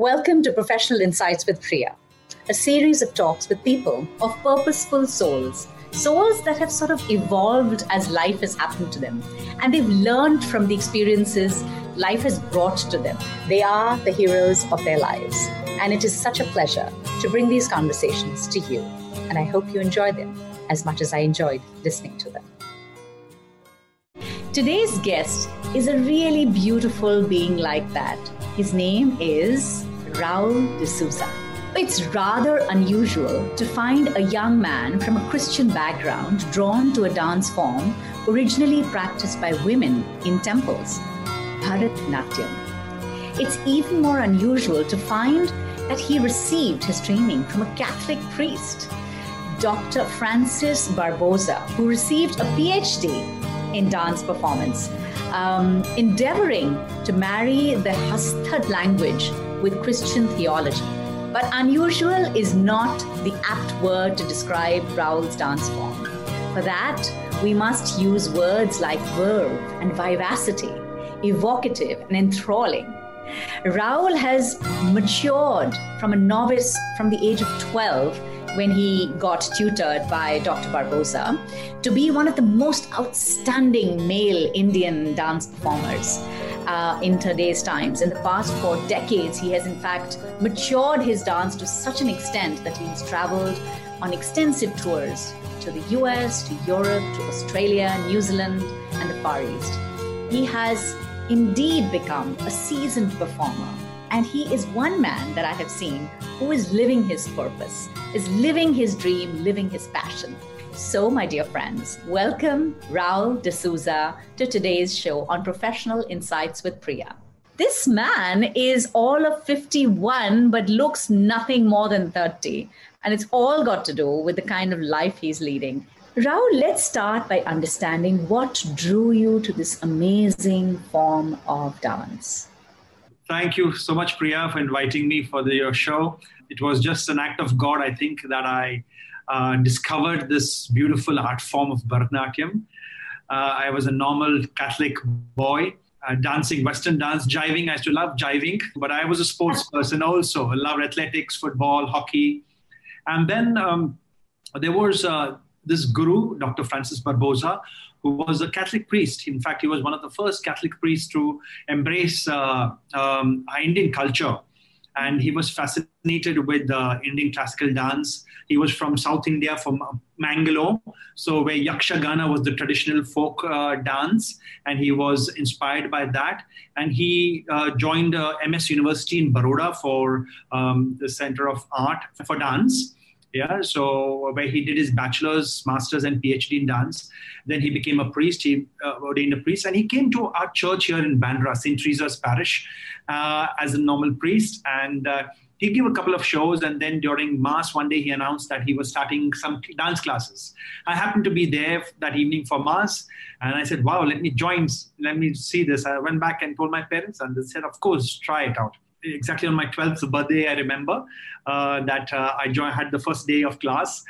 Welcome to Professional Insights with Priya, a series of talks with people of purposeful souls, souls that have sort of evolved as life has happened to them, and they've learned from the experiences life has brought to them. They are the heroes of their lives, and it is such a pleasure to bring these conversations to you, and I hope you enjoy them as much as I enjoyed listening to them. Today's guest is a really beautiful being like that. His name is Raul D'Souza. It's rather unusual to find a young man from a Christian background drawn to a dance form originally practiced by women in temples, Bharatnatyam. It's even more unusual to find that he received his training from a Catholic priest, Dr. Francis Barbosa, who received a PhD in dance performance, um, endeavoring to marry the Hastad language with Christian theology. But unusual is not the apt word to describe Raul's dance form. For that, we must use words like verve and vivacity, evocative and enthralling. Raul has matured from a novice from the age of 12 when he got tutored by Dr. Barbosa to be one of the most outstanding male Indian dance performers. Uh, in today's times. In the past four decades, he has in fact matured his dance to such an extent that he's traveled on extensive tours to the US, to Europe, to Australia, New Zealand, and the Far East. He has indeed become a seasoned performer and he is one man that I have seen who is living his purpose, is living his dream, living his passion. So, my dear friends, welcome Raul D'Souza to today's show on Professional Insights with Priya. This man is all of 51 but looks nothing more than 30. And it's all got to do with the kind of life he's leading. Raul, let's start by understanding what drew you to this amazing form of dance. Thank you so much, Priya, for inviting me for the, your show. It was just an act of God, I think, that I uh, discovered this beautiful art form of Bharatanatyam. Uh, I was a normal Catholic boy, uh, dancing Western dance, jiving. I used to love jiving, but I was a sports person also. I loved athletics, football, hockey. And then um, there was this guru, Dr. Francis Barbosa, who was a Catholic priest. In fact, he was one of the first Catholic priests to embrace uh, um, Indian culture. And he was fascinated with uh, Indian classical dance. He was from South India, from Mangalore, so where Yakshagana was the traditional folk uh, dance, and he was inspired by that. And he uh, joined uh, MS University in Baroda for um, the Center of Art for Dance yeah so where he did his bachelor's master's and phd in dance. Then he became a priest. He uh, ordained a priest. And he came to our church here in bandra st teresa's parish uh, as a normal priest. And uh, he gave a couple of shows. And then during mass one day he announced that he was starting some dance classes. I happened to be there that evening for mass. And i said wow let me join. Let me see this. I went back and told my parents. And they said of course try it out exactly on my 12th birthday, I remember uh, that uh, I joined, had the first day of class.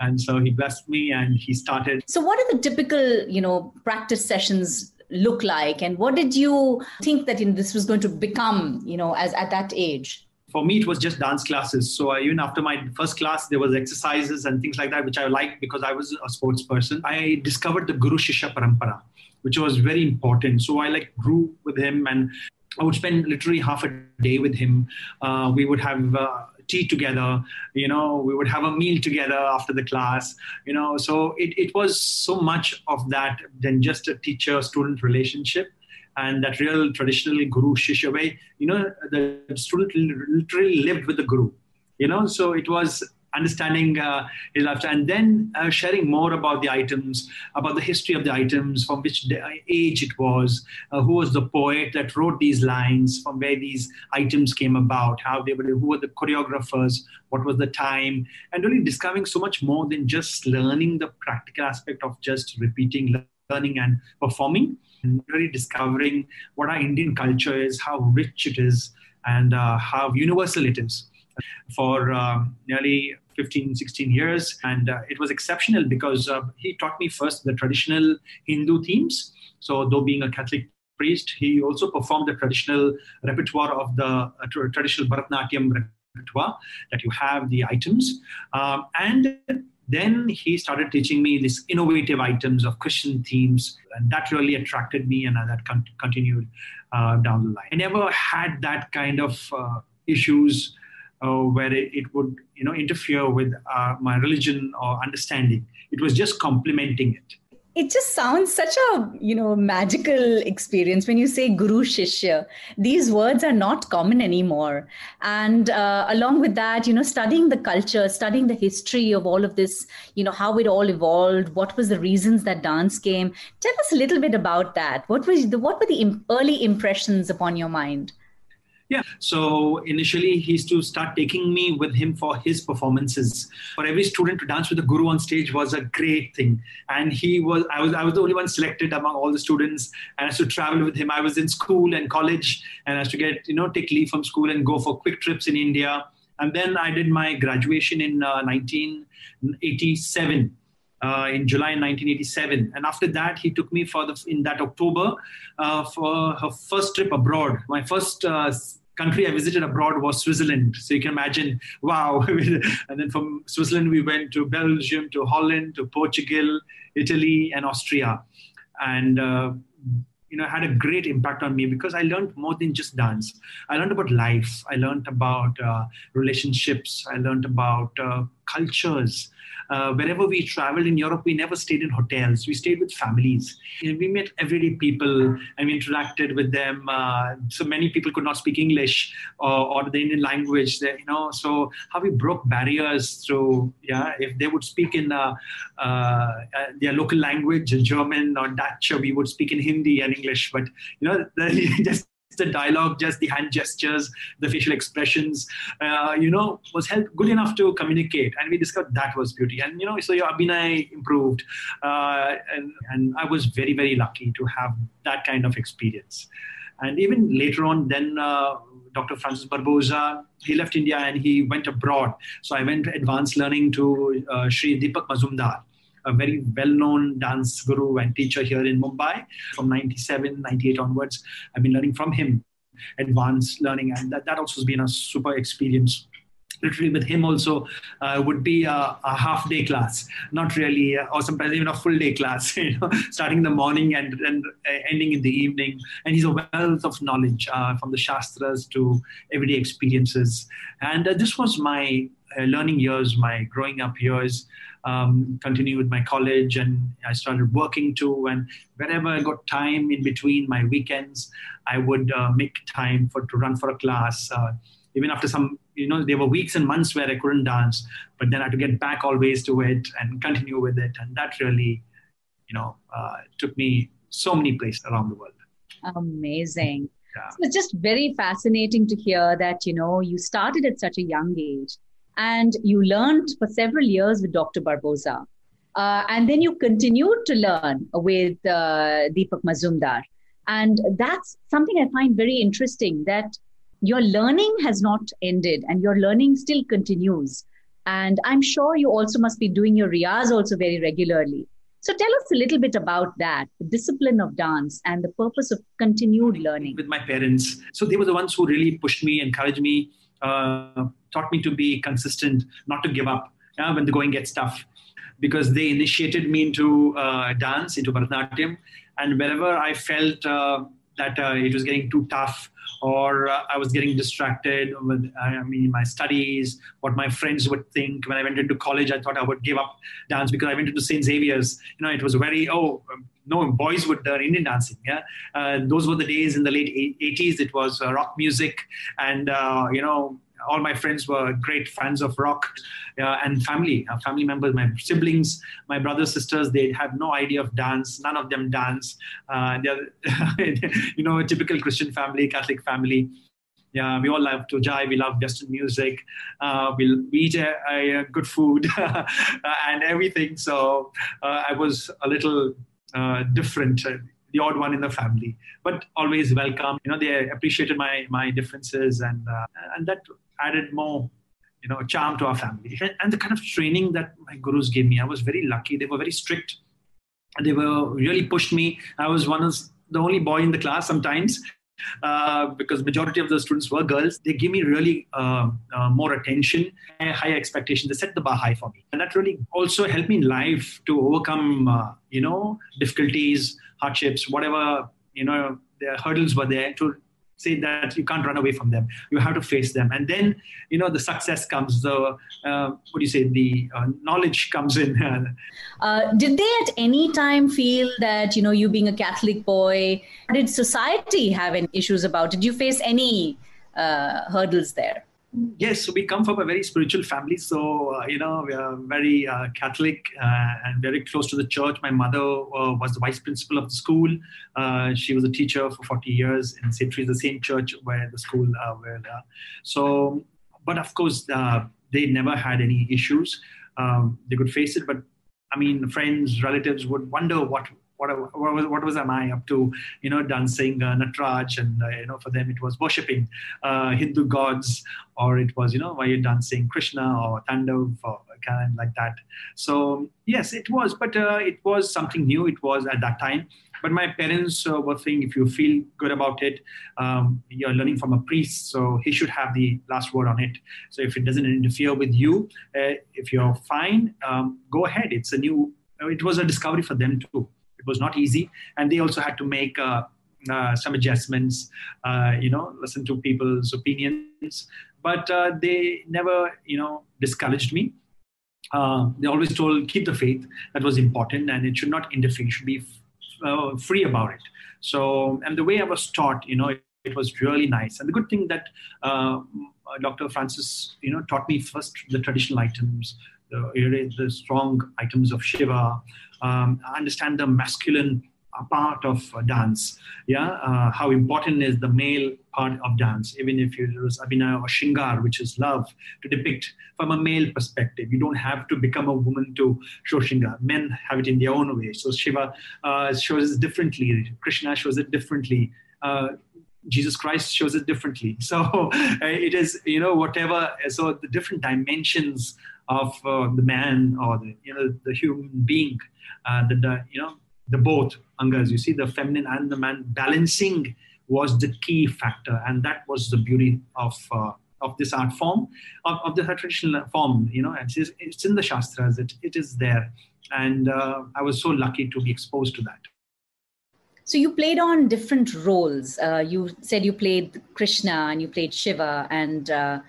And so he blessed me and he started. So, what are the typical, you know, practice sessions look like? And what did you think that know, this was going to become, you know, as at that age? For me, it was just dance classes. So uh, even after my first class, there was exercises and things like that, which I liked because I was a sports person. I discovered the Guru Shishya Parampara which was very important. So I like grew with him and I would spend literally half a day with him. Uh, we would have uh, tea together, you know, we would have a meal together after the class, you know. So it, it was so much of that than just a teacher student relationship. And that real traditional guru shishya way, you know, the student literally lived with the guru, you know. So it was understanding uh, his lifestyle, and then uh, sharing more about the items, about the history of the items, from which age it was, uh, who was the poet that wrote these lines, from where these items came about, how they were, who were the choreographers, what was the time, and really discovering so much more than just learning the practical aspect of just repeating, learning, and performing. And really discovering what our Indian culture is, how rich it is, and uh, how universal it is for um, nearly 15, 16 years. And uh, it was exceptional because uh, he taught me first the traditional Hindu themes. So, though being a Catholic priest. He also performed the traditional repertoire of the uh, traditional Bharatanatyam repertoire that you have the items. Um, and then he started teaching me these innovative items of Christian themes, and that really attracted me, and that con- continued uh, down the line. I never had that kind of uh, issues uh, where it, it, would, you know, interfere with uh, my religion or understanding. It was just complementing it. It just sounds such a you know magical experience when you say guru shishya. These words are not common anymore. And uh, along with that you know studying the culture studying the history of all of this you know how it all evolved what was the reasons that dance came. Tell us a little bit about that. What was the what were the early impressions upon your mind yeah. So initially, he used to start taking me with him for his performances. For every student to dance with the guru on stage was a great thing. And he was, I was, I was the only one selected among all the students. And I used to travel with him. I was in school and college, and I used to get, you know, take leave from school and go for quick trips in India. And then I did my graduation in uh, 1987. Uh, in July 1987. And after that, he took me for the in that October uh, for her first trip abroad. My first uh, country I visited abroad was Switzerland. So you can imagine, wow. and then from Switzerland, we went to Belgium, to Holland, to Portugal, Italy, and Austria. And, uh, you know, had a great impact on me because I learned more than just dance. I learned about life. I learned about uh, relationships. I learned about uh, cultures uh, wherever we traveled in Europe, we never stayed in hotels. We stayed with families. We met everyday people and we interacted with them. Uh, so many people could not speak English or, or the Indian language. you know, so how we broke barriers through, yeah, if they would speak in uh, uh their local language, German or Dutch, we would speak in Hindi and English. But you know, just the dialogue, just the hand gestures, the facial expressions, uh, you know, was help good enough to communicate. And we discovered that was beauty. And, you know, so your Abhinay improved. Uh, and, and I was very, very lucky to have that kind of experience. And even later on, then uh, Dr. Francis Barbosa, he left India and he went abroad. So I went advanced learning to uh, Sri Deepak Mazumdar a very well-known dance guru and teacher here in Mumbai from 97, 98 onwards. I've been learning from him, advanced learning, and that, that also has been a super experience. Literally with him also uh, would be a, a, half day class. Not really uh, or sometimes even a full day class you know starting in the morning and, and uh, ending in the evening. And he's a wealth of knowledge uh, from the shastras to everyday experiences. And uh, this was my learning years my growing up years um, continue with my college and I started working too. And whenever I got time in between my weekends, I would uh, make time for to run for a class. Uh, even after some, you know, there were weeks and months where I couldn't dance, but then I had to get back always to it and continue with it. And that really, you know, uh, took me so many places around the world. Amazing. Yeah. So it's just very fascinating to hear that, you know, you started at such a young age and you learned for several years with Dr. Barbosa. Uh, and then you continued to learn with uh, Deepak Mazumdar. And that's something I find very interesting that your learning has not ended and your learning still continues. And I'm sure you also must be doing your riyaz also very regularly. So tell us a little bit about that, the discipline of dance and the purpose of continued learning. With my parents. So they were the ones who really pushed me, encouraged me uh, taught me to be consistent, not to give up yeah, when the going gets tough. Because they initiated me into uh, dance, into Bharatanatyam, and wherever I felt uh, that uh, it was getting too tough or uh, I was getting distracted with, I mean, my studies, what my friends would think. When I went into college, I thought I would give up dance because I went into St. Xavier's. You know, it was very, oh, no, boys would learn Indian dancing. Yeah, uh, those were the days in the late 80s. It was uh, rock music, and uh, you know, all my friends were great fans of rock uh, and family uh, family members my siblings my brothers sisters they had no idea of dance none of them dance uh, you know a typical christian family catholic family yeah, we all love to jive. We love Western music. Uh, we, we eat a, a good food and everything. So uh, I was a little uh, different the odd one in the family, but always welcome. You know, they appreciated my my differences, and uh, and that added more, you know, charm to our family. And, the kind of training that my gurus gave me, I was very lucky. They were very strict. They were really pushed me. I was one of the only boy in the class sometimes uh, because majority of the students were girls they give me really uh, uh, more attention higher expectations they set the bar high for me and that really also helped me in life to overcome uh, you know difficulties hardships whatever you know the hurdles were there to say that you can't run away from them. You have to face them. And then you know the success comes the uh, what do you say the uh, knowledge comes in. Uh, did they at any time feel that you know you being a catholic boy did society have any issues about did you face any uh, hurdles there Yes, so we come from a very spiritual family. So, uh, you know, we are very uh, Catholic uh, and very close to the church. My mother uh, was the vice principal of the school. Uh, she was a teacher for 40 years in St. The same church where the school uh, were. so, but of course, they never had any issues. Um, they could face it, but I mean, friends, relatives would wonder what what, what, was, what was am I up to? You know, dancing uh, Natraj, and uh, you know, for them it was worshipping uh, Hindu gods, or it was you know, why you dancing Krishna or Tandav or kind like that. So yes, it was, but uh, it was something new. It was at that time. But my parents uh, were saying, if you feel good about it, um, you're learning from a priest, so he should have the last word on it. So if it doesn't interfere with you, uh, if you're fine, um, go ahead. It's a new. It was a discovery for them too it was not easy, and they also had to make uh, uh, some adjustments. Uh, you know, listen to people's opinions, but uh, they never, you know, discouraged me. Uh, they always told keep the faith. That was important, and it should not interfere. Should be uh, free about it. So, and the way I was taught, you know, it, it was really nice. And the good thing that Dr. Francis, you know, taught me first the traditional items, the, the strong items of Shiva, um, understand the masculine part of uh, dance. Yeah, uh, how important is the male part of dance? Even if it was Abhinaya or Shingar, which is love, to depict from a male perspective. You don't have to become a woman to show Shingar. Men have it in their own way. So Shiva uh, shows it differently. Krishna shows it differently. Uh, Jesus Christ shows it differently. So uh, it is, you know, whatever. So the different dimensions of uh, the man or the, you know, the human being uh, the, the, you know the both angas. You see the feminine and the man balancing was the key factor and that was the beauty of uh, of this art form of, of the traditional form you know it's, it's in the shastras it, it is there. And uh, i was so lucky to be exposed to that. So you played on different roles. Uh, you said you played krishna and you played shiva and uh,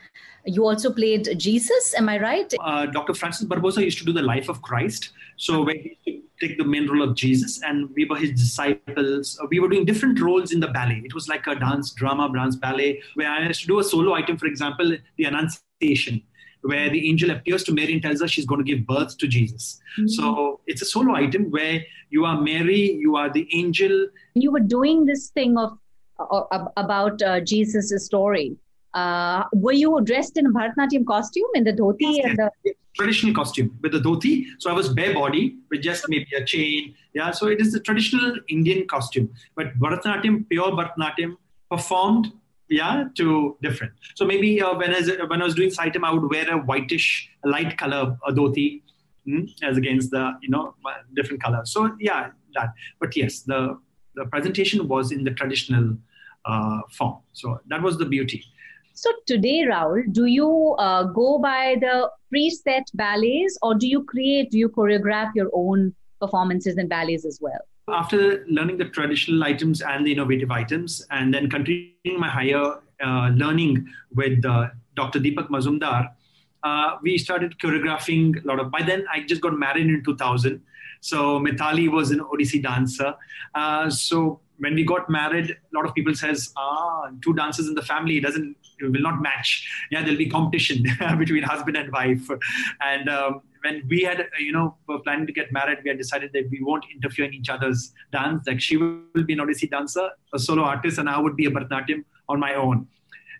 you also played jesus am i right uh, dr francis barbosa used to do the life of christ so where he take the main role of Jesus, and we were his disciples. Uh, we were doing different roles in the ballet. It was like a dance, drama, dance, ballet, where I used to do a solo item, for example, the Annunciation, where the angel appears to Mary and tells her she's going to give birth to Jesus. Mm-hmm. So it's a solo item where you are Mary, you are the angel. You were doing this thing of uh, about uh, Jesus' story. Uh, were you dressed in a Bharatanatyam costume in the dhoti and the traditional costume with the dhoti. So I was bare body with just maybe a chain. Yeah, so it is the traditional Indian costume. But Bharatanatyam, pure Bharatanatyam, performed yeah to different. So maybe uh, when I was, when I was doing Sahityam, I would wear a whitish light color a dhoti mm, as against the you know different color. So yeah, that. But yes, the the presentation was in the traditional uh, form. So that was the beauty. So today, Rahul, do you uh, go by the preset ballets or do you create, do you choreograph your own performances and ballets as well? After learning the traditional items and the innovative items, and then continuing my higher uh, learning with uh, Dr. Deepak Mazumdar, uh, we started choreographing a lot of. By then, I just got married in 2000. So Mithali was an Odissi dancer. Uh, so when we got married, a lot of people says, ah, two dancers in the family doesn't will not match. Yeah, there'll be competition between husband and wife. And um, when we had, you know, were planning to get married, we had decided that we won't interfere in each other's dance. Like she will be an Odissi dancer, a solo artist, and I would be a Bharatanatyam on my own.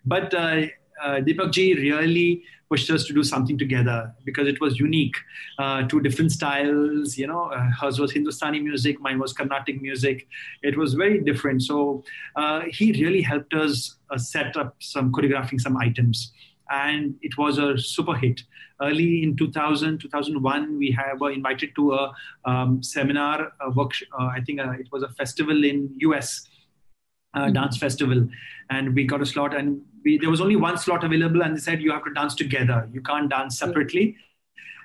But uh, uh, Deepak ji really pushed us to do something together because it was unique. Uh, two different styles, you know, uh, hers was Hindustani music, mine was Carnatic music. It was very different. So uh, he really helped us uh, set up some choreographing some items. and it was a super hit. Early in 2000, 2001, we have, were invited to a um, seminar, a workshop, uh, I think uh, it was a festival in US, uh, mm-hmm. dance festival, and we got a slot, and we, there was only one slot available, and they said you have to dance together. You can't dance separately.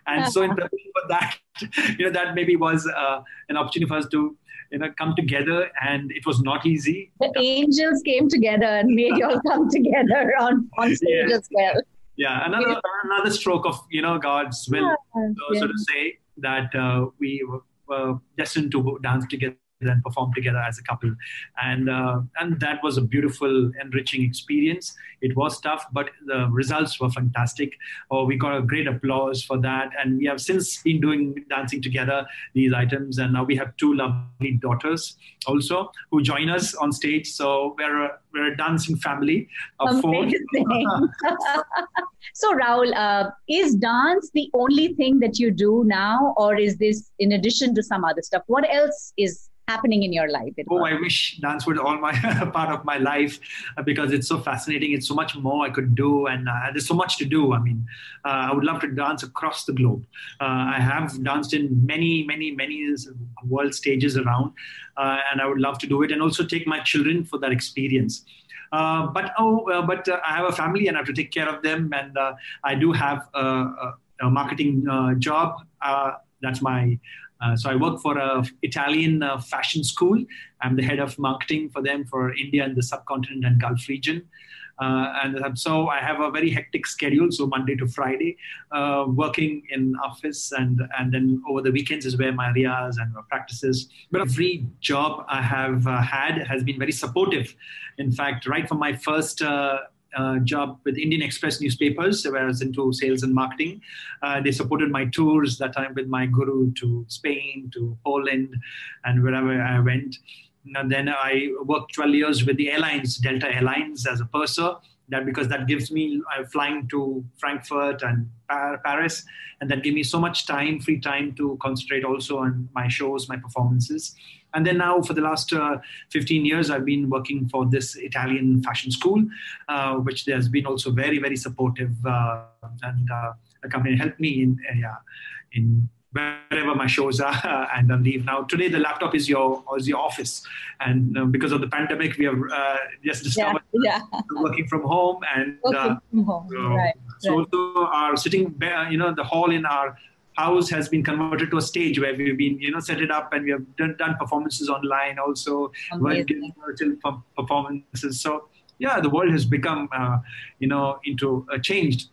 And so, in preparation for that, you know, that maybe was uh, an opportunity for us to you know come together and it was not easy the angels came together and made you all come together on, on stage yeah. as well yeah another another stroke of you know god's will yeah, so, yeah. so to say that uh, we were destined to dance together and perform together as a couple. And uh, and that was a beautiful enriching experience. It was tough but the results were fantastic. Oh, we got a great applause for that. And we have since been doing dancing together these items. And now we have two lovely daughters also who join us on stage. So we're a, we're a dancing family of four. So Raul, uh, is dance the only thing that you do now or is this in addition to some other stuff? What else is happening in your life? Oh, I wish dance would all my part of my life uh, because it's so fascinating. It's so much more I could do, and uh, there's so much to do. I mean, uh, I would love to dance across the globe. Uh, I have danced in many, many, many world stages around, uh, and I would love to do it, and also take my children for that experience. Uh, but oh, but I have a family and I have to take care of them, and I do have a, a marketing job. that's my uh, so I work for a Italian uh, fashion school. I'm the head of marketing for them for India and the subcontinent and Gulf region. Uh, and so I have a very hectic schedule. So Monday to Friday, uh, working in office, and and then over the weekends is where my riyaz and my practices. But every job I have uh, had has been very supportive. In fact, right from my first uh, uh, job with Indian Express newspapers, where I was into sales and marketing. Uh, they supported my tours that time with my guru to Spain, to Poland, and wherever I went. And then I worked 12 years with the airlines, Delta Airlines, as a purser. That because that gives me I'm flying to Frankfurt and Paris, and that gave me so much time, free time to concentrate also on my shows, my performances. And then now, for the last uh, 15 years, I've been working for this Italian fashion school, uh, which has been also very, very supportive. Uh, and uh, the company helped me in, uh, yeah, in wherever my shows are and I leave now. Today, the laptop is your is your office, and uh, because of the pandemic, we have uh, just discovered yeah, yeah. working from home and uh, from home. So, right, so right. also our sitting, you know, the hall in our house has been converted to a stage where we've been, you know, set it up and we have done, done performances online also, virtual performances. So yeah, the world has become, uh, you know, into uh, changed.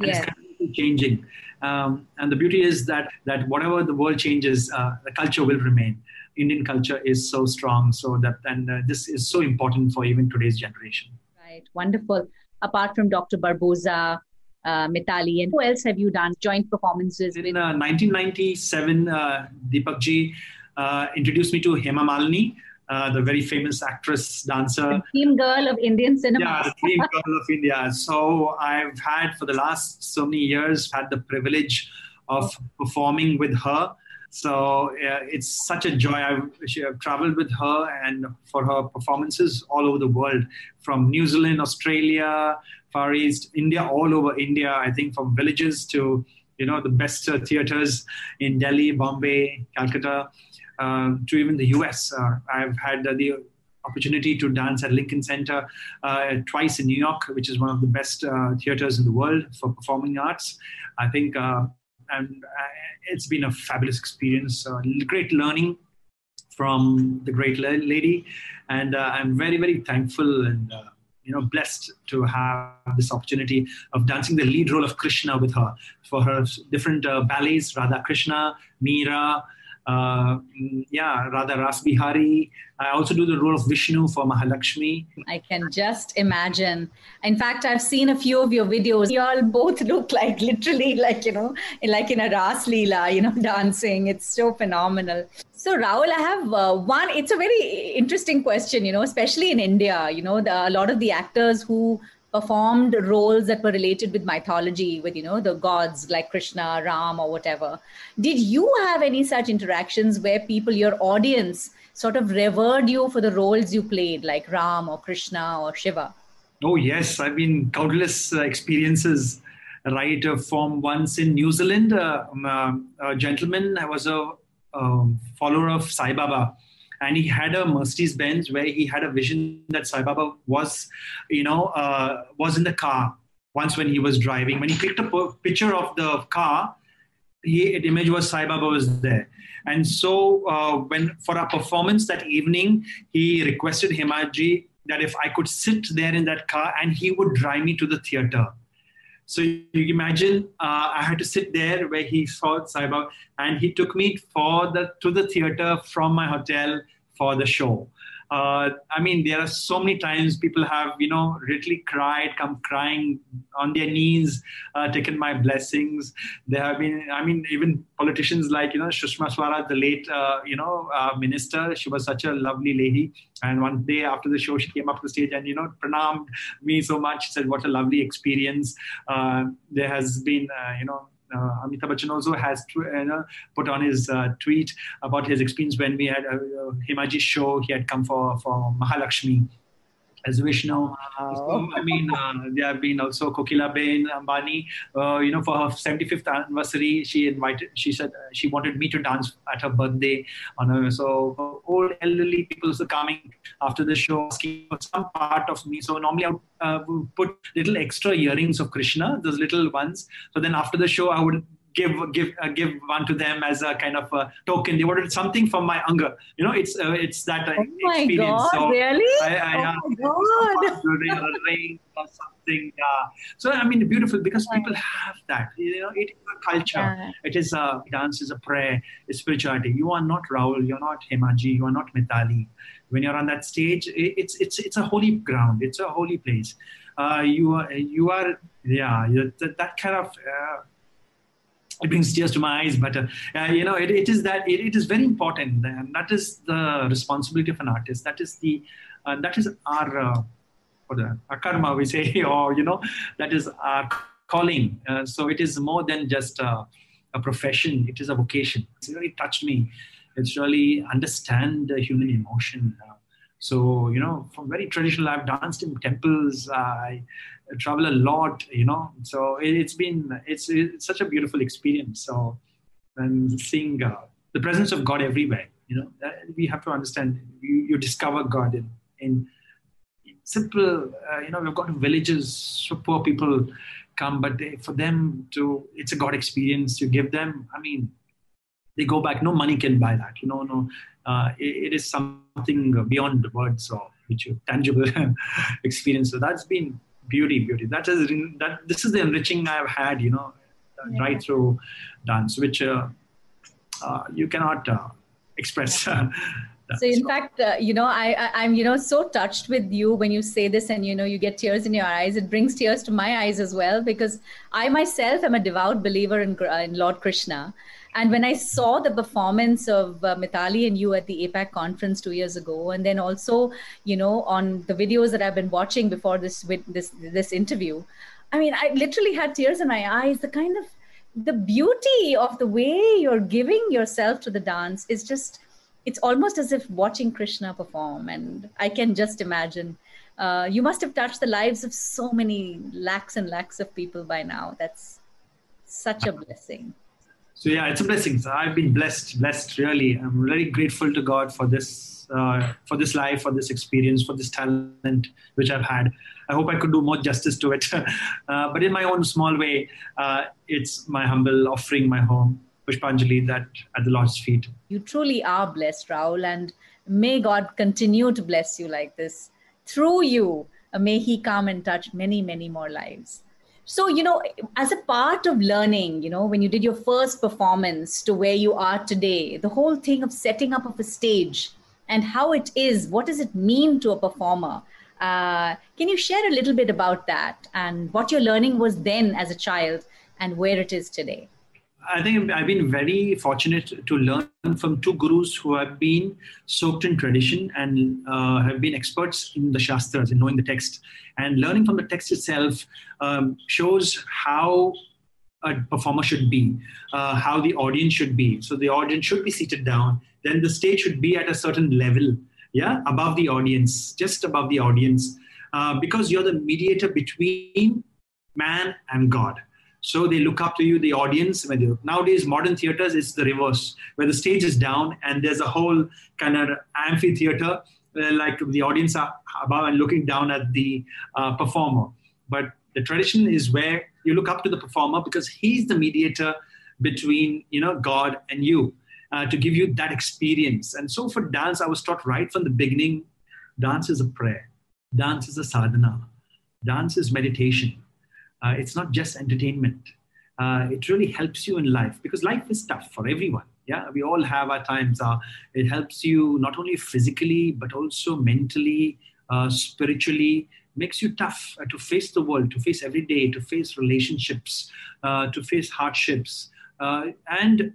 And yeah. it's changing. Um, and the beauty is that that whatever the world changes, uh, the culture will remain. Indian culture is so strong, so that and uh, this is so important for even today's generation. Right, wonderful. Apart from Dr. Barbosa, uh, Mithali, and who else have you done joint performances in with? Uh, 1997, uh, Deepak ji uh, introduced me to Hema Malini. Uh, the very famous actress, dancer. The dream girl of Indian cinema. Yeah, the dream girl of India. So I've had for the last so many years had the privilege of performing with her. So uh, it's such a joy. I've, I've, traveled with her and for her performances all over the world, from New Zealand, Australia, Far East, India, all over India. I think from villages to you know the best uh, theaters in Delhi, Bombay, Calcutta uh, to even the US. Uh, I've had uh, the opportunity to dance at Lincoln Center uh, twice in New York, which is one of the best uh, theaters in the world for performing arts. I think, uh, and it's been a fabulous experience, uh, great learning from the great lady, and uh, I'm very, very thankful and uh, you know blessed to have this opportunity of dancing the lead role of Krishna with her for her different ballets, Radha Krishna, Meera, uh, yeah, Radha Ras Bihari. I also do the role of Vishnu for Mahalakshmi. I can just imagine. In fact, I've seen a few of your videos. You all both look like literally like, you know, like in a Ras Leela, you know, dancing. It's so phenomenal. So, Rahul, I have uh, one. It's a very interesting question, you know, especially in India. You know, the, a lot of the actors who performed roles that were related with mythology, with you know the gods like Krishna, Ram, or whatever. Did you have any such interactions where people, your audience, sort of revered you for the roles you played, like Ram or Krishna or Shiva? Oh, yes. I've been countless uh, experiences. Right uh, from once in New Zealand, uh, um, a gentleman I was a um, follower of Sai Baba and he had a Mercedes Benz where he had a vision that Sai Baba was, you know, uh, was in the car once when he was driving. When he picked up a picture of the car, he, the image was Sai Baba was there. And so uh, when for our performance that evening, he requested Hemaji that if I could sit there in that car and he would drive me to the theater. So you imagine uh, I had to sit there where he saw Baba and he took me for the to the theater from my hotel for the show uh, I mean, there are so many times people have, you know, literally cried, come crying on their knees, uh, taken my blessings. There have been, I mean, even politicians like, you know, Sushma Swaraj, the late, uh, you know, uh, minister, she was such a lovely lady. And one day after the show, she came up to the stage and, you know, pranamed me so much, said, what a lovely experience. Uh, there has been, uh, you know, uh, Amitabh Bachchan also has uh, put on his uh, tweet about his experience when we had a, a Hemaji show. He had come for for Mahalakshmi as Vishnu. Wow. I mean, uh, there have been also Kokilaben Ambani. Uh, you know, for her 75th anniversary, she invited. She said uh, she wanted me to dance at her birthday. On her, so old elderly people are coming after the show asking for some part of me. So normally I would uh, put little extra earrings of Krishna, those little ones. So then after the show, I would give give uh, give one to them as a kind of a token. They wanted something from my anger. You know, it's uh, it's that uh, oh my experience. God, so really? I, I, oh my God. ring or something. Yeah. So I mean, beautiful because people have that. You know, it is a culture. Yeah. It is a dance, is a prayer, it's spirituality. You are not Rahul. You're not Hemaji. You are not Mithali. When you're on that stage, it's it's it's a holy ground. It's a holy place. Uh, you are you are yeah that, that kind of uh, it brings tears to my eyes but uh, uh, you know it, it is that it, it is very important. And that is the responsibility of an artist. That is the uh, that is our uh, the, our karma we say or you know that is our calling. Uh, so it is more than just a profession. It is a vocation. It's really touched me. It's really understand the human emotion. Uh, so you know from very traditional i've danced in temples. I travel a lot, you know. So it, has been it's, it's such a beautiful experience. So and seeing uh, the presence of God everywhere, you know, we have to understand. You, you discover God in, in simple. Uh, you know, we've got villages, so poor people come, but they, for them to, it's a God experience. You give them. I mean, they go back. No money can buy that. You know, no. Uh, it, it is something beyond words or which you tangible experience. So that's been beauty beauty. That is that this is the enriching i've had you know yeah. right through dance which uh, uh, you cannot uh, express. So in fact uh, you know I, I am you know so touched with you when you say this and you know you get tears in your eyes. It brings tears to my eyes as well because i myself am a devout believer in, in lord krishna and when I saw the performance of uh, Mithali and you at the APAC conference two years ago, and then also, you know, on the videos that I've been watching before this this this interview, I mean, I literally had tears in my eyes. The kind of the beauty of the way you're giving yourself to the dance is just it's almost as if watching krishna perform. And i can just imagine uh, you must have touched the lives of so many lakhs and lakhs of people by now. That's such a blessing so yeah, it's a blessing. So I've been blessed, blessed really. I'm really grateful to God for this, uh, for this life, for this experience, for this talent which I've had. I hope I could do more justice to it. uh, but in my own small way, uh, it's my humble offering, my home, Pushpanjali, that at the Lord's feet. You truly are blessed, Rahul, and may God continue to bless you like this. Through you, may He come and touch many, many more lives so you know as a part of learning you know when you did your first performance to where you are today the whole thing of setting up of a stage and how it is what does it mean to a performer? Uh, can you share a little bit about that and what your learning was then as a child and where it is today I think I've been very fortunate to learn from two gurus who have been soaked in tradition and uh, have been experts in the Shastras, in knowing the text. And learning from the text itself um, shows how a performer should be, uh, how the audience should be. So the audience should be seated down. Then the stage should be at a certain level, yeah, above the audience, just above the audience. uh, because you're the mediator between man and God. So they look up to you, the audience. Nowadays, modern theaters, it's the reverse, where the stage is down and there's a whole kind of amphitheater, like the audience are above and looking down at the uh, performer. But the tradition is where you look up to the performer because he's the mediator between you know God and you uh, to give you that experience. And so for dance, I was taught right from the beginning, dance is a prayer, dance is a sadhana, dance is meditation uh, it's not just entertainment. Uh, it really helps you in life because life is tough for everyone. Yeah, we all have our times. Uh, it helps you not only physically but also mentally, uh, spiritually. Makes you tough uh, to face the world, to face every day, to face relationships, uh, to face hardships, and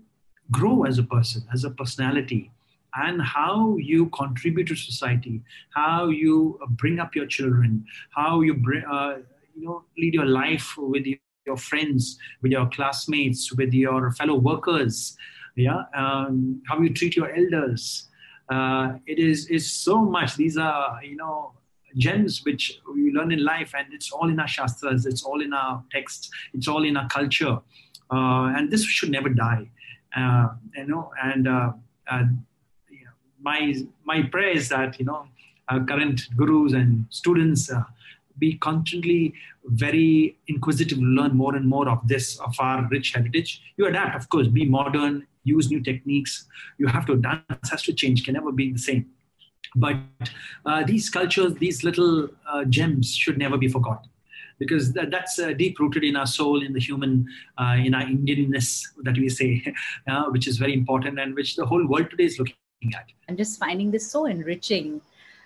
grow as a person, as a personality and how you contribute to society, how you bring up your children, how you bring, uh, you know lead your life with your friends with your classmates with your fellow workers. Yeah um, how you treat your elders. Uh, it is is so much. These are you know gems which we learn in life and it's all in our shastras it's all in our texts it's all in our culture. Uh, and this should never die. Uh, you know and uh, you know, my my prayer is that you know current gurus and students uh, be constantly very inquisitive learn more and more of this, of our rich heritage. You adapt, of course, be modern, use new techniques. You have to, dance has to change, can never be the same. But uh, these cultures, these little uh, gems should never be forgotten because that, that's uh, deep rooted in our soul, in the human, uh, in our Indianness that we say, uh, which is very important and which the whole world today is looking at. I'm just finding this so enriching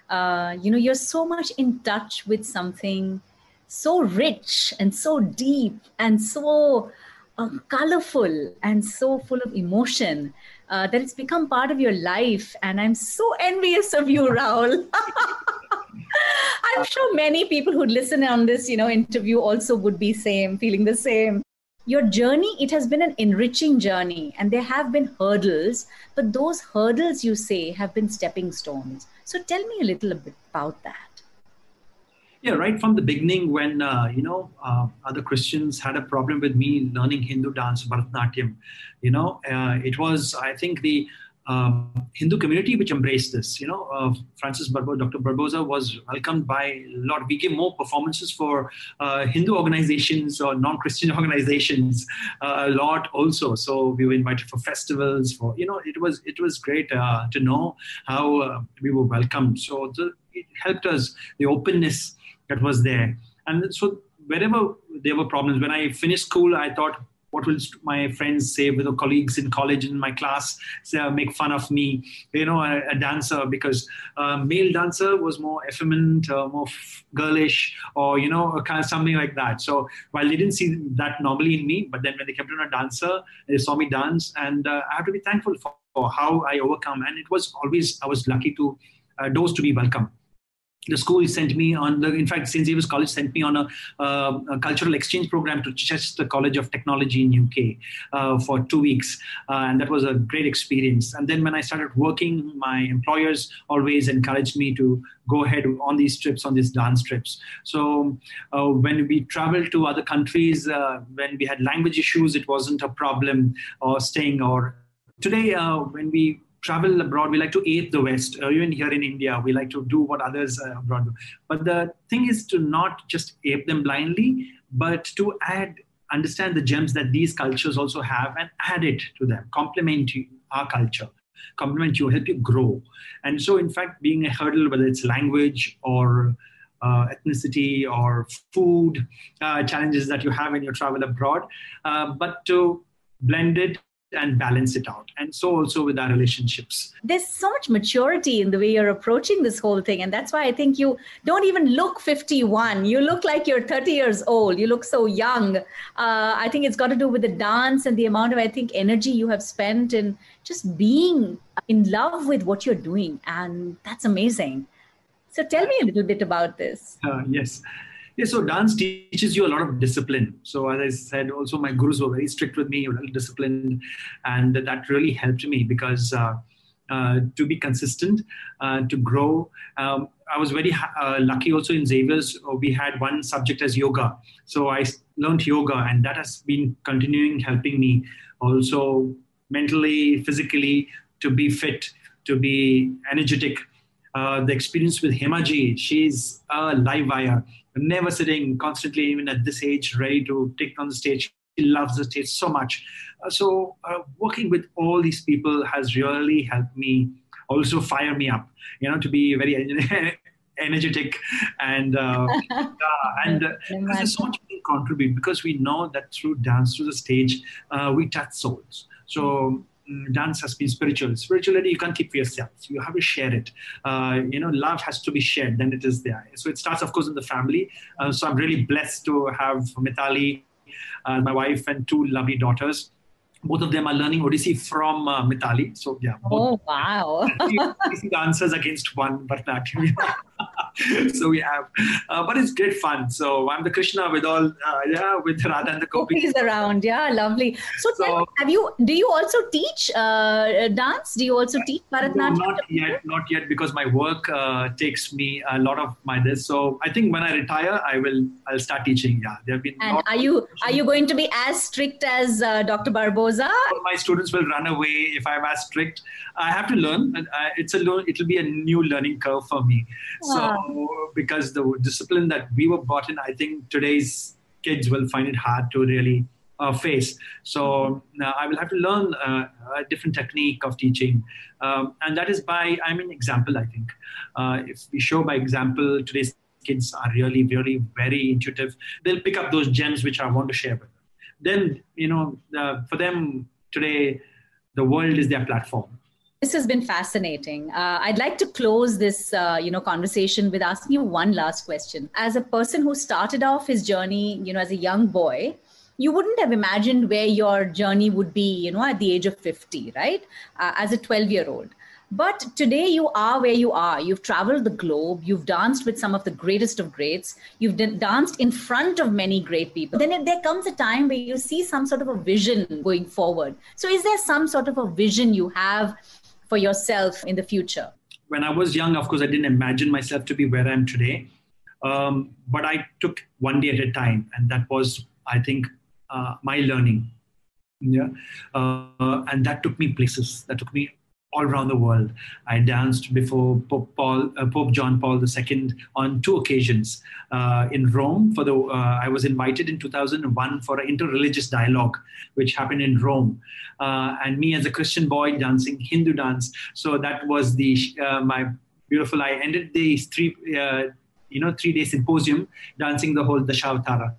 uh, you know you're so much in touch with something so rich and so deep and so uh, colorful and so full of emotion uh, that it's become part of your life. And i'm so envious of you Rahul. I'm sure many people who'd listen on this you know interview also would be same feeling the same. Your journey it has been an enriching journey and there have been hurdles but those hurdles you say have been stepping stones so tell me a little bit about that. Yeah right from the beginning when uh, you know uh, other christians had a problem with me learning hindu dance bharatanatyam you know uh, it was i think the um, Hindu community which embraced this. You know, uh, Francis Barbosa, Dr. Barbosa was welcomed by a lot. We gave more performances for uh, Hindu organizations or non-Christian organizations uh, a lot also. So we were invited for festivals. For you know, it was it was great uh, to know how uh, we were welcomed. So the, it helped us the openness that was there, and so wherever there were problems, when I finished school, I thought what will my friends say with the colleagues in college in my class say, uh, make fun of me you know a, a dancer because a male dancer was more effeminate uh, more girlish or you know kind of something like that. So while they didn't see that normally in me but then when they kept on a dancer they saw me dance and uh, i have to be thankful for, for, how i overcome. And it was always i was lucky to uh, doors to be welcome the school sent me on the in fact st xavier's college sent me on a, uh, a cultural exchange program to chester college of technology in uk uh, for two weeks. Uh, and that was a great experience. And then when i started working my employers always encouraged me to go ahead on these trips on these dance trips. So uh, when we traveled to other countries uh, when we had language issues it wasn't a problem or staying or today uh, when we travel abroad, we like to ape the West. Uh, even here in India, we like to do what others uh, abroad do. But the thing is to not just ape them blindly, but to add, understand the gems that these cultures also have and add it to them, complement our culture, complement you, help you grow. And so, in fact, being a hurdle, whether it's language or uh, ethnicity or food uh, challenges that you have when you travel abroad, uh, but to blend it and balance it out. And so also with our relationships. There's so much maturity in the way you're approaching this whole thing. And that's why I think you don't even look 51. You look like you're 30 years old. You look so young. Uh, I think it's got to do with the dance and the amount of, I think, energy you have spent in just being in love with what you're doing. And that's amazing. So tell me a little bit about this. Uh, yes. Yeah, so dance teaches you a lot of discipline. So as I said, also my gurus were very strict with me, well disciplined, and that really helped me because uh, uh, to be consistent, uh, to grow. Um, I was very uh, lucky also in Xavier's. Uh, we had one subject as yoga. So I learned yoga, and that has been continuing helping me also mentally, physically, to be fit, to be energetic. Uh, the experience with Hemaji, she's a live wire, never sitting, constantly, even at this age, ready to take on the stage. She loves the stage so much. Uh, so, uh, working with all these people has really helped me also fire me up, you know, to be very energetic and uh, uh, and uh, there's so much we can contribute because we know that through dance through the stage uh, we touch souls so dance has been spiritual spirituality you can't keep for yourself you have to share it uh, you know love has to be shared then it is there so it starts of course in the family uh, so i'm really blessed to have mitali my wife and two lovely daughters both of them are learning Odissi from uh, Mitali. So yeah. Oh wow! Odissi dancers against one Bharatanatyam. so we have, uh, but it's great fun. So I'm the Krishna with all, uh, yeah, with Radha and the gopis around. Yeah, lovely. So, so me, have you? Do you also teach uh, dance? Do you also teach Bharatanatyam? No, not yet, not yet, because my work uh, takes me a lot of my this. So I think when I retire, I will, I'll start teaching. Yeah, there have been. And are you are you going to be as strict as uh, Dr. Barbosa? My students will run away if I'm as strict. I have to learn. Uh, it's a. It'll be a new learning curve for me. Wow. So because the discipline that we were brought in, I think today's kids will find it hard to really uh, face. So uh, I will have to learn uh, a different technique of teaching. Um, and that is by, I'm an example, I think. Uh, if we show by example, today's kids are really, really very intuitive. They'll pick up those gems which I want to share with them. Then, you know, for them today, the world is their platform this has been fascinating. Uh, I'd like to close this, uh, you know, conversation with asking you one last question. As a person who started off his journey, you know, as a young boy, you wouldn't have imagined where your journey would be, you know, at the age of 50, right? Uh, as a 12 year old. But today you are where you are. You've traveled the globe. You've danced with some of the greatest of greats. You've danced in front of many great people. Then there comes a time where you see some sort of a vision going forward. So, is there some sort of a vision you have for yourself in the future? When I was young, of course, I didn't imagine myself to be where I am today. Um, but I took one day at a time, and that was, I think, uh, my learning. Yeah, uh, and that took me places. That took me all around the world. I danced before Pope, Paul, uh, Pope John Paul II on two occasions uh, in Rome. For the uh, I was invited in 2001 for an interreligious dialogue, which happened in Rome, uh, and me as a Christian boy dancing Hindu dance. So that was the uh, my beautiful. I ended the three you know three day symposium dancing the whole Dashavatara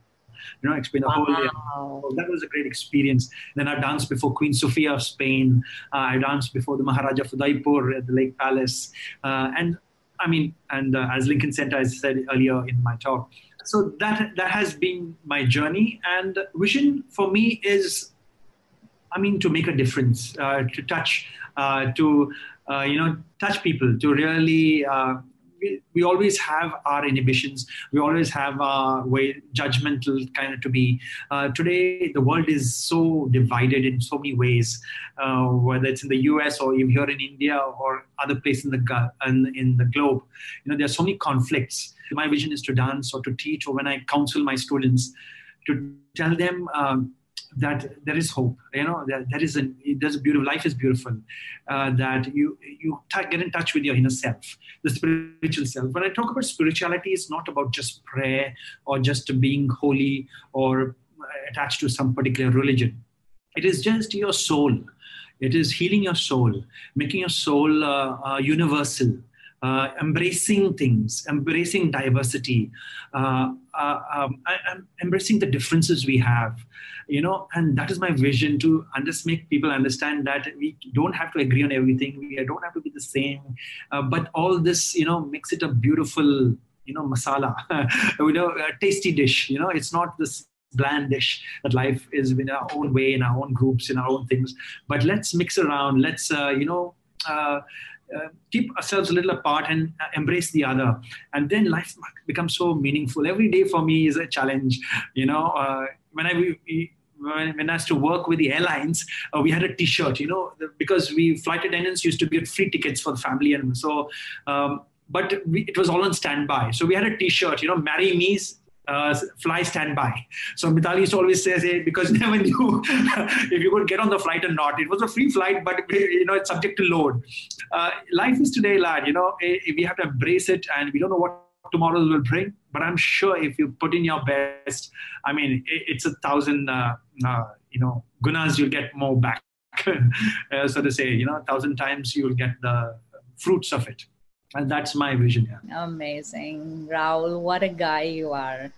you know, explain the wow. whole. So that was a great experience. Then I danced before Queen Sofia of Spain. Uh, I danced before the Maharaja of Udaipur at the Lake Palace, uh, and I mean, and uh, as Lincoln Center, I said earlier in my talk. So that that has been my journey, and vision for me is, I mean, to make a difference, uh, to touch, uh, to uh, you know, touch people, to really we, we always have our inhibitions. We always have our way judgmental kind of to be. Uh, today, the world is so divided in so many ways, uh, whether it's in the U.S. or even here in India or other places in the in, in the globe. You know, there are so many conflicts. My vision is to dance or to teach, or when I counsel my students, to tell them. Um, that there is hope you know that there is a there's a beautiful life is beautiful uh, that you you t- get in touch with your inner self the spiritual self. When i talk about spirituality it's not about just prayer or just being holy or attached to some particular religion. It is just your soul. It is healing your soul making your soul uh, uh, universal uh, embracing things, embracing diversity, uh, uh, um, embracing the differences we have, you know, and that is my vision to just make people understand that we don't have to agree on everything, we don't have to be the same, uh, but all this, you know, makes it a beautiful, you know, masala, you know, a tasty dish. You know, it's not this bland dish that life is in our own way, in our own groups, in our own things. But let's mix around. Let's, uh, you know. Uh, keep ourselves a little apart and uh, embrace the other and then life becomes so meaningful every day for me is a challenge you know uh, when i when, when I used to work with the airlines, uh, we had a T-shirt, you know, because we flight attendants used to get free tickets for the family, and so. Um, but we, it was all on standby. So we had a T-shirt, you know, "Marry me's uh, fly standby. So Mitali used to always say, say because never knew if you could get on the flight or not. It was a free flight, but you know it's subject to load. Uh, life is today, lad. You know eh, we have to embrace it, and we don't know what tomorrow will bring. But I'm sure if you put in your best, I mean, it's a thousand, uh, uh, you know, gunas you'll get more back. uh, so to say, you know, a thousand times you'll get the fruits of it. And that's my vision. Yeah. Amazing. Rahul, what a guy you are.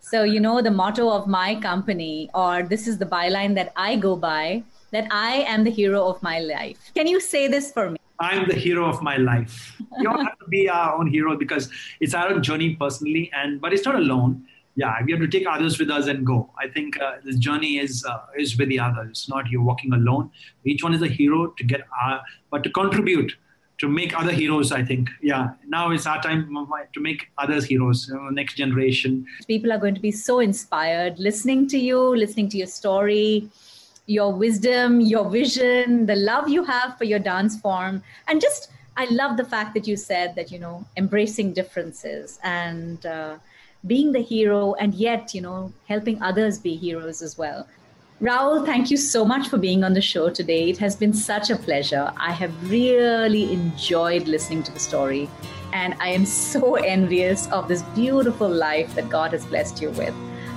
So, you know, the motto of my company, or this is the byline that I go by, that I am the hero of my life. Can you say this for me? I'm the hero of my life. We all have to be our own hero because it's our own journey personally, and but it's not alone. Yeah, we have to take others with us and go. I think uh, this journey is uh, is with the others, not you walking alone. Each one is a hero to get our, but to contribute to make other heroes i think yeah now it's our time to make others heroes you know, next generation people are going to be so inspired listening to you listening to your story your wisdom, your vision, the love you have for your dance form. And just, I love the fact that you said that, you know, embracing differences and uh, being the hero and yet, you know, helping others be heroes as well. Rahul, thank you so much for being on the show today. It has been such a pleasure. I have really enjoyed listening to the story, and I am so envious of this beautiful life that God has blessed you with.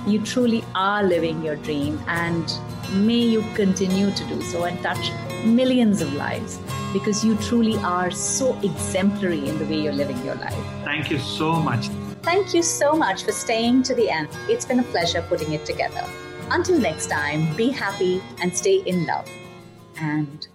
You truly are living your dream, and may you continue to do so and touch millions of lives because you truly are so exemplary in the way you're living your life. Thank you so much. Thank you so much for staying to the end. It's been a pleasure putting it together. Until next time, be happy and stay in love. And